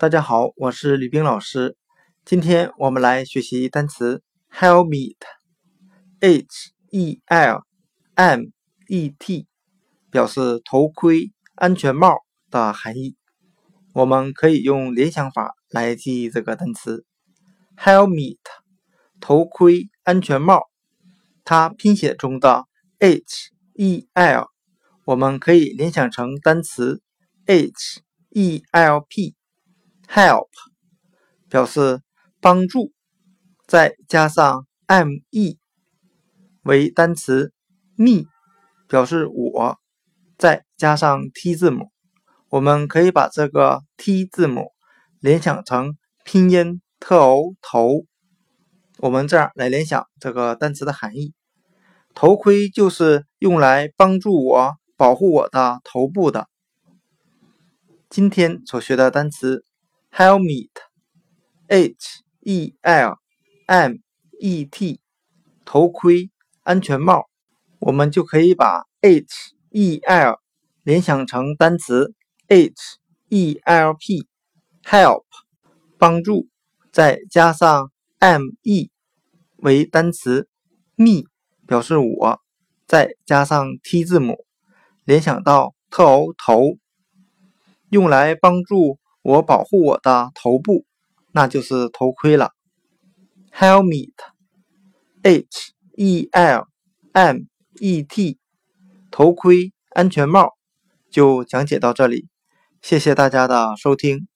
大家好，我是李冰老师。今天我们来学习单词 helmet，h e l m e t，表示头盔、安全帽的含义。我们可以用联想法来记忆这个单词 helmet，头盔、安全帽。它拼写中的 h e l，我们可以联想成单词 H-E-L-P Help 表示帮助，再加上 m e 为单词 me，表示我，再加上 t 字母，我们可以把这个 t 字母联想成拼音 t o 头。我们这样来联想这个单词的含义。头盔就是用来帮助我保护我的头部的。今天所学的单词 helmet，h e l m e t，头盔、安全帽，我们就可以把 h e l 联想成单词 h e l p，help，帮助，再加上 m e 为单词 me。表示我，再加上 T 字母，联想到 T-O 头，用来帮助我保护我的头部，那就是头盔了。Helmet，H E L M E T，头盔、安全帽，就讲解到这里，谢谢大家的收听。